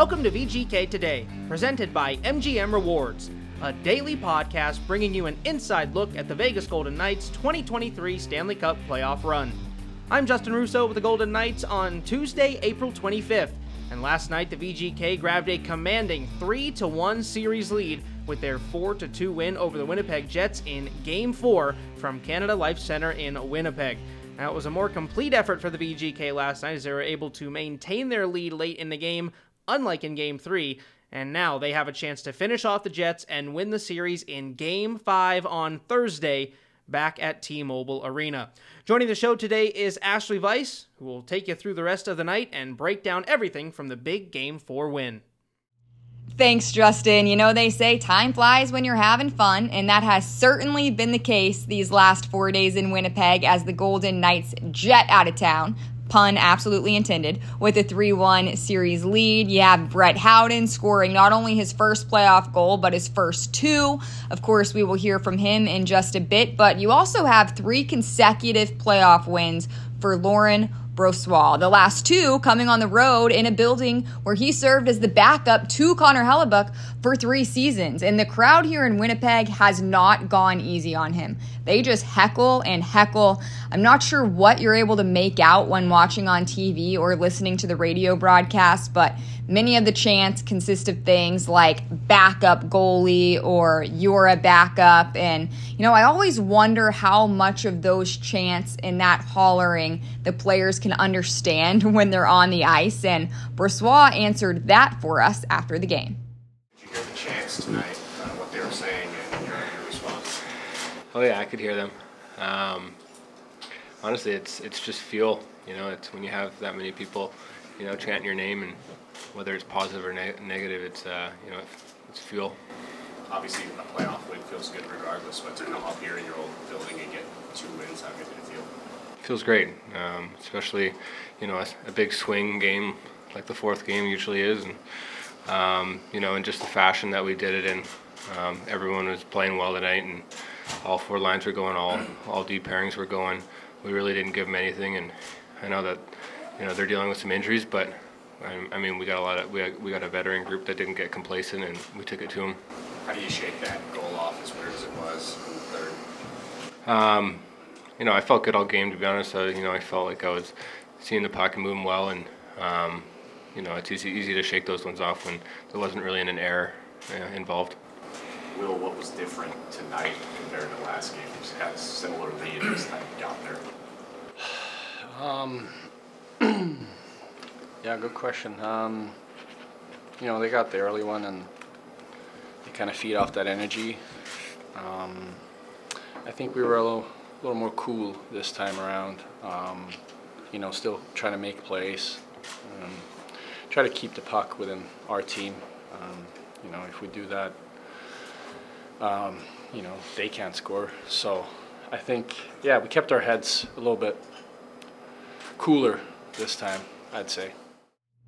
Welcome to VGK Today, presented by MGM Rewards, a daily podcast bringing you an inside look at the Vegas Golden Knights 2023 Stanley Cup playoff run. I'm Justin Russo with the Golden Knights on Tuesday, April 25th, and last night the VGK grabbed a commanding 3 1 series lead with their 4 2 win over the Winnipeg Jets in Game 4 from Canada Life Center in Winnipeg. Now, it was a more complete effort for the VGK last night as they were able to maintain their lead late in the game, unlike in Game 3. And now they have a chance to finish off the Jets and win the series in Game 5 on Thursday back at T Mobile Arena. Joining the show today is Ashali Vise, who will take you through the rest of the night and break down everything from the big Game 4 win. Thanks, Justin. You know, they say time flies when you're having fun, and that has certainly been the case these last four days in Winnipeg as the Golden Knights jet out of town. Pun absolutely intended. With a 3 1 series lead, you have Brett Howden scoring not only his first playoff goal, but his first two. Of course, we will hear from him in just a bit, but you also have three consecutive playoff wins for Laurent Brossoit. The last two coming on the road in a building where he served as the backup to Connor Hellebuyck for three seasons. And the crowd here in Winnipeg has not gone easy on him. They just heckle and heckle. I'm not sure what you're able to make out when watching on TV or listening to the radio broadcast, but many of the chants consist of things like backup goalie or you're a backup. And, you know, I always wonder how much of those chants and that hollering the players can understand when they're on the ice. And Brossoit answered that for us after the game. Did you hear the chants tonight, uh, what they were saying, and your, your response? Oh yeah, I could hear them. Um, honestly, it's it's just fuel. You know, it's when you have that many people, you know, chanting your name, and whether it's positive or neg- negative, it's uh, you know, it's fuel. Obviously, a playoff win feels good regardless, but to come up here in your old building and get two wins, how good did it feel? feels great, um, especially you know a, a, big swing game like the fourth game usually is, and um, you know, in just the fashion that we did it in. Um, everyone was playing well tonight, and all four lines were going, all all D pairings were going. We really didn't give them anything, and I know that you know they're dealing with some injuries, but I, I mean we got a lot of we got, we got a veteran group that didn't get complacent, and we took it to them. How do you shake that goal off as weird as it was in the third? Um, you know, I felt good all game to be honest. I, you know, I felt like I was seeing the puck and moving well, and um, you know, it's easy easy to shake those ones off when there wasn't really an error uh, involved. Will, what was different tonight compared to last game? You had a similar lead this time you got there. Um, yeah, good question. Um, you know, they got the early one and they kind of feed off that energy. Um, I think we were a little, little more cool this time around. Um, you know, still trying to make plays. Um, try to keep the puck within our team. Um, you know, if we do that, um, you know, they can't score. So I think, yeah, we kept our heads a little bit cooler this time, I'd say.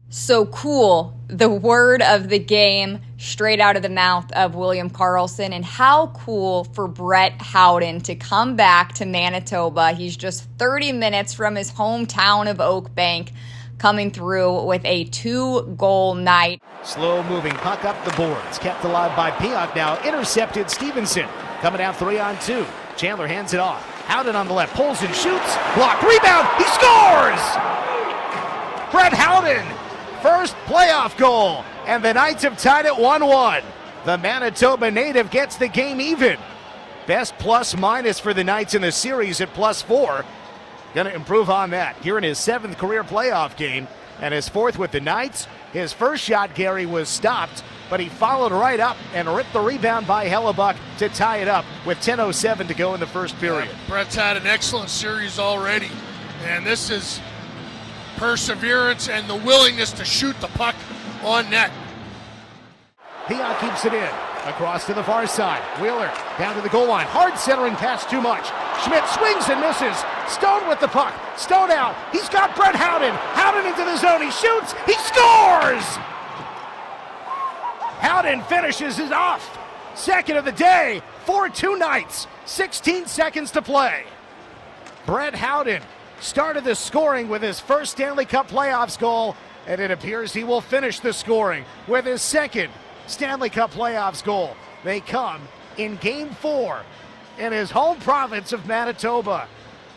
So cool, the word of the game straight out of the mouth of William Karlsson. And how cool for Brett Howden to come back to Manitoba. He's just 30 minutes from his hometown of Oakbank coming through with a two goal night. Slow moving puck up the boards. Kept alive by Pionk now. Intercepted Stephenson. Coming out three on two. Chandler hands it off. Howden on the left. Pulls and shoots. Block. Rebound. He scores! Brett Howden. First playoff goal. And the Knights have tied it 1 1. The Manitoba native gets the game even. Best plus minus for the Knights in the series at plus four. Going to improve on that here in his seventh career playoff game and his fourth with the Knights. His first shot, Gary, was stopped, but he followed right up and ripped the rebound by Hellebuyck to tie it up with 10.07 to go in the first period. Yeah, Brett's had an excellent series already, and this is perseverance and the willingness to shoot the puck on net. Pionk keeps it in. Across to the far side. Wheeler down to the goal line. Hard centering pass too much. Schmidt swings and misses. Stone with the puck. Stone out. He's got Brett Howden. Howden into the zone. He shoots. He scores! Howden finishes it off. Second of the day. 4 2 Knights. 16 seconds to play. Brett Howden started the scoring with his first Stanley Cup playoffs goal and it appears he will finish the scoring with his second Stanley Cup playoffs goal. They come in game four in his home province of Manitoba.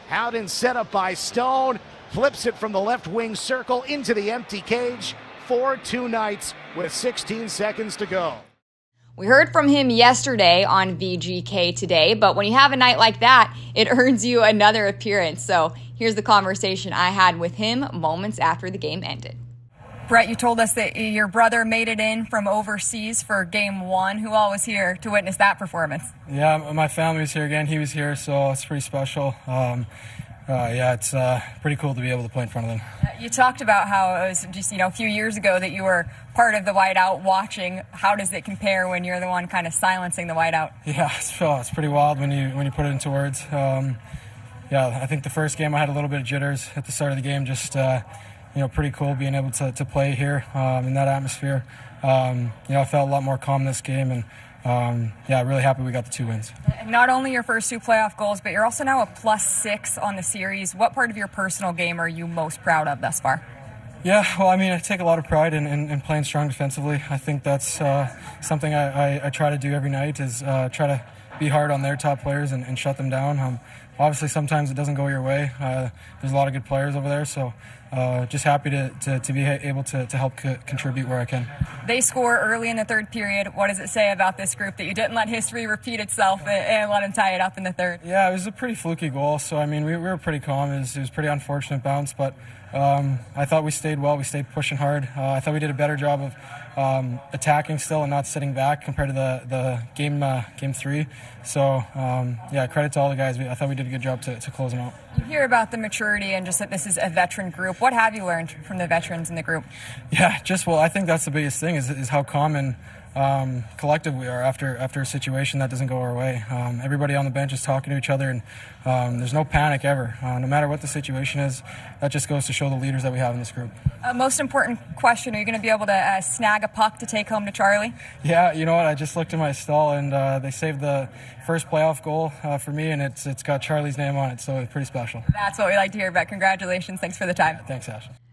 Howden set up by Stone, flips it from the left wing circle into the empty cage. 4 2 Knights with 16 seconds to go. We heard from him yesterday on VGK today, but when you have a night like that, it earns you another appearance. So here's the conversation I had with him moments after the game ended. Brett, you told us that your brother made it in from overseas for game one. Who all was here to witness that performance? Yeah, my family was here again. He was here, so it's pretty special. Um, uh, yeah, it's uh, pretty cool to be able to play in front of them. Uh, you talked about how it was just you know a few years ago that you were part of the whiteout watching. How does it compare when you're the one kind of silencing the whiteout? Yeah, it's, oh, it's pretty wild when you when you put it into words. Um, yeah, I think the first game I had a little bit of jitters at the start of the game. Just uh, you know, pretty cool being able to, to play here um, in that atmosphere. Um, you know, I felt a lot more calm this game, and um, yeah, really happy we got the two wins. Not only your first two playoff goals, but you're also now a plus six on the series. What part of your personal game are you most proud of thus far? Yeah, well, I mean, I take a lot of pride in, in, in playing strong defensively. I think that's uh, something I, I, I, try to do every night is uh, try to be hard on their top players and, and shut them down. Um, obviously, sometimes it doesn't go your way. Uh, there's a lot of good players over there, so uh, just happy to, to, to, be able to, to help co- contribute where I can. They score early in the third period. What does it say about this group that you didn't let history repeat itself and, and let them tie it up in the third? Yeah, it was a pretty fluky goal. So, I mean, we, we were pretty calm. It was, it was pretty unfortunate bounce, but um, I thought we stayed well. We stayed pushing hard. Uh, I thought we did a better job of um, attacking still and not sitting back compared to the, the game uh, game three. So um, yeah, credit to all the guys. I thought we did a good job to, to close them out. You hear about the maturity and just that this is a veteran group. What have you learned from the veterans in the group? Yeah, just well, I think that's the biggest thing is, is how common um, collective we are after after a situation that doesn't go our way. Um, everybody on the bench is talking to each other, and um, there's no panic ever. Uh, no matter what the situation is, that just goes to show the leaders that we have in this group. Uh, most important question: Are you going to be able to uh, snag a puck to take home to Charlie? Yeah, you know what? I just looked in my stall, and uh, they saved the first playoff goal uh, for me, and it's it's got Charlie's name on it, so it's pretty special. That's what we like to hear. But congratulations! Thanks for the time. Thanks, Ashali.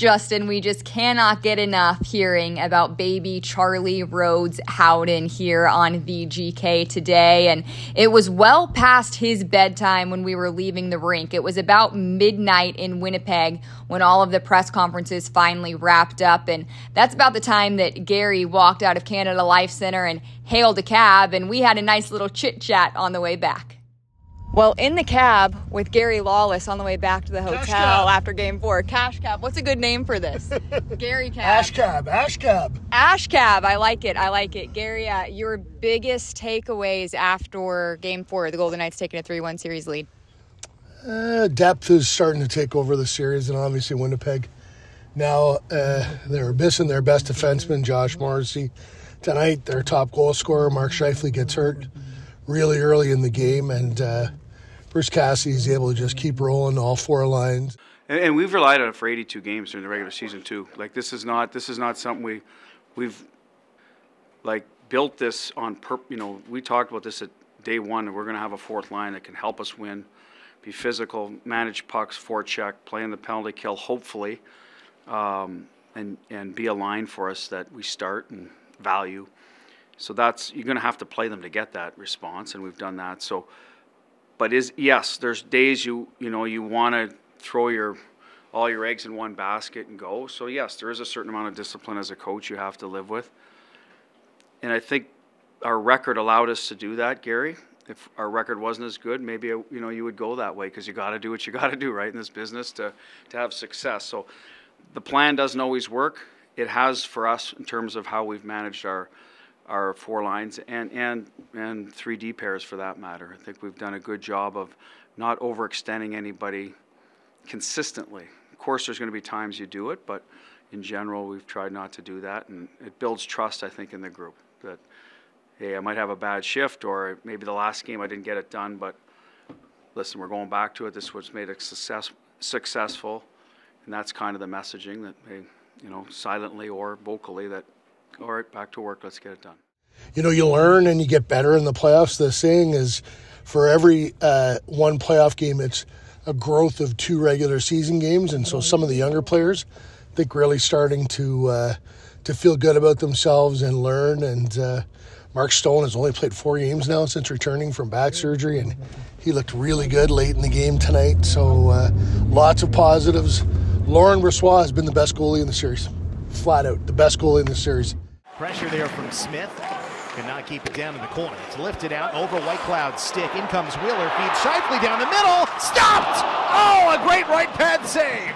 Justin, we just cannot get enough hearing about baby Charlie Rhodes Howden here on VGK today. And it was well past his bedtime when we were leaving the rink. It was about midnight in Winnipeg when all of the press conferences finally wrapped up. And that's about the time that Gary walked out of Canada Life Center and hailed a cab. And we had a nice little chit chat on the way back. Well, in the cab with Gary Lawless on the way back to the hotel after game four. Cash cab. What's a good name for this? Gary cab. Ash cab. Ash cab. Ash cab. I like it. I like it. Gary, uh, your biggest takeaways after game four, the Golden Knights taking a 3 1 series lead? Uh, depth is starting to take over the series, and obviously Winnipeg. Now uh, they're missing their best defenseman, Josh Morrissey. Tonight, their top goal scorer, Mark Scheifele, gets hurt really early in the game, and uh, Bruce Cassidy is able to just keep rolling all four lines. And, and, we've relied on it for 82 games during the regular season too. Like this is not this is not something we we've like built this on perp. You know, we talked about this at day one, and we're going to have a fourth line that can help us win, be physical, manage pucks, forecheck, play in the penalty kill, hopefully, um, and and be a line for us that we start and value. So that's you're going to have to play them to get that response, and we've done that. So but is yes, there's days you you know you want to throw your all your eggs in one basket and go. So yes, there is a certain amount of discipline as a coach you have to live with. And I think our record allowed us to do that, Gary. If our record wasn't as good, maybe you know you would go that way because you got to do what you got to do, right, in this business to to have success. So the plan doesn't always work. It has for us in terms of how we've managed our our four lines and, and, and 3D pairs for that matter. I think we've done a good job of not overextending anybody consistently. Of course, there's going to be times you do it, but in general, we've tried not to do that, and it builds trust, I think, in the group that, hey, I might have a bad shift, or maybe the last game I didn't get it done, but listen, we're going back to it. This is what's made it success, successful, and that's kind of the messaging that, hey, you know, silently or vocally that all right, back to work. Let's get it done. You know, you learn and you get better in the playoffs. The saying is for every uh, one playoff game, it's a growth of two regular season games. And so some of the younger players, I think really starting to uh, to feel good about themselves and learn. And uh, Mark Stone has only played four games now since returning from back surgery, and he looked really good late in the game tonight. So uh, lots of positives. Laurent Brossoit has been the best goalie in the series, flat out the best goalie in the series. Pressure there from Smith. Cannot keep it down in the corner. It's lifted out over Whitecloud's stick. In comes Wheeler. Feeds Scheifele down the middle. Stopped! Oh, a great right pad save.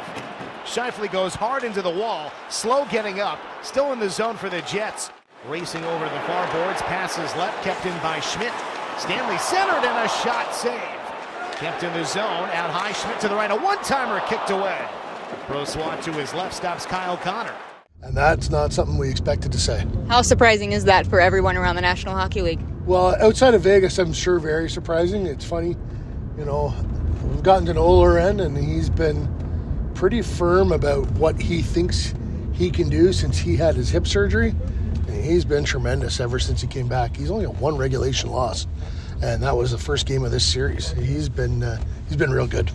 Scheifele goes hard into the wall. Slow getting up. Still in the zone for the Jets. Racing over to the far boards. Passes left. Kept in by Schmidt. Stanley centered and a shot save. Kept in the zone. Out high. Schmidt to the right. A one-timer kicked away. Brossoit to his left stops Kyle Connor. And that's not something we expected to say. How surprising is that for everyone around the National Hockey League? Well, outside of Vegas, I'm sure very surprising. It's funny, you know, we've gotten to know Laurent, and he's been pretty firm about what he thinks he can do since he had his hip surgery. And he's been tremendous ever since he came back. He's only got one regulation loss, and that was the first game of this series. He's been uh, he's been real good.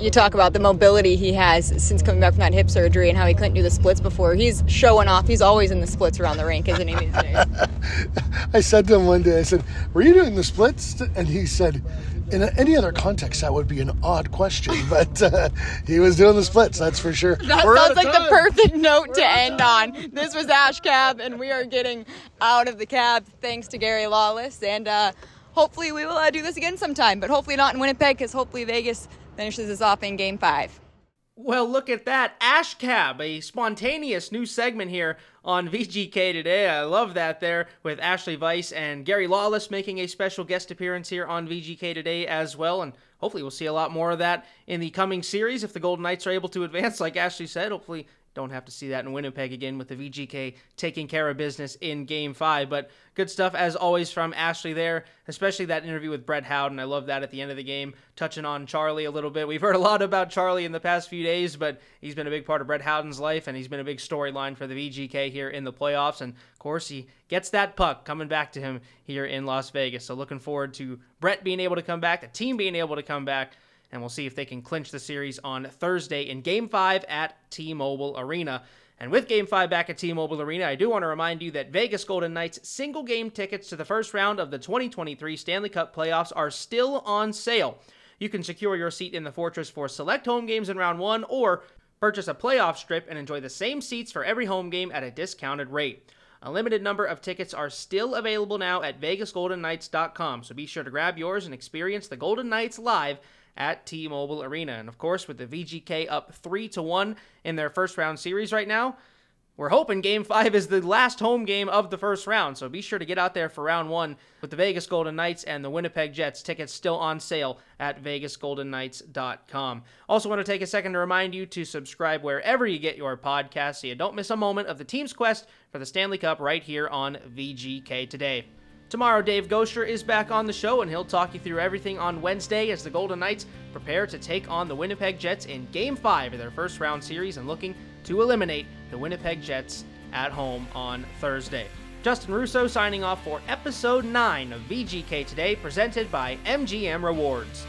You talk about the mobility he has since coming back from that hip surgery and how he couldn't do the splits before. He's showing off. He's always in the splits around the rink, isn't he? These days? I said to him one day, I said, "Were you doing the splits?" And he said, "In any other context, that would be an odd question, but uh, he was doing the splits. That's for sure." That We're sounds like the perfect note to end on. This was Ash Cab, and we are getting out of the cab thanks to Gary Lawless. And uh, hopefully, we will uh, do this again sometime, but hopefully not in Winnipeg, because hopefully Vegas finishes this off in Game Five. Well, look at that. Ash Cab, a spontaneous new segment here on VGK today. I love that there with Ashali Vise and Gary Lawless making a special guest appearance here on VGK today as well. And hopefully we'll see a lot more of that in the coming series if the Golden Knights are able to advance, like Ashali said. Hopefully don't have to see that in Winnipeg again with the VGK taking care of business in Game 5. But good stuff, as always, from Ashali there, especially that interview with Brett Howden. I love that at the end of the game, touching on Charlie a little bit. We've heard a lot about Charlie in the past few days, but he's been a big part of Brett Howden's life, and he's been a big storyline for the VGK here in the playoffs. And of course, he gets that puck coming back to him here in Las Vegas. So looking forward to Brett being able to come back, the team being able to come back and we'll see if they can clinch the series on Thursday in Game 5 at T Mobile Arena. And with Game 5 back at T Mobile Arena, I do want to remind you that Vegas Golden Knights single game tickets to the first round of the 2023 Stanley Cup playoffs are still on sale. You can secure your seat in the Fortress for select home games in round 1 or purchase a playoff strip and enjoy the same seats for every home game at a discounted rate. A limited number of tickets are still available now at vegasgoldenknights.com, so be sure to grab yours and experience the Golden Knights live at T-Mobile Arena. And of course, with the VGK up 3 to 1 in their first round series right now, we're hoping game 5 is the last home game of the first round. So be sure to get out there for round 1 with the Vegas Golden Knights and the Winnipeg Jets. Tickets still on sale at vegasgoldenknights.com. Also want to take a second to remind you to subscribe wherever you get your podcasts so you don't miss a moment of the team's quest for the Stanley Cup right here on VGK today. Tomorrow, Dave Goucher is back on the show, and he'll talk you through everything on Wednesday as the Golden Knights prepare to take on the Winnipeg Jets in Game 5 of their first round series and looking to eliminate the Winnipeg Jets at home on Thursday. Justin Russo signing off for episode 9 of VGK Today, presented by MGM Rewards.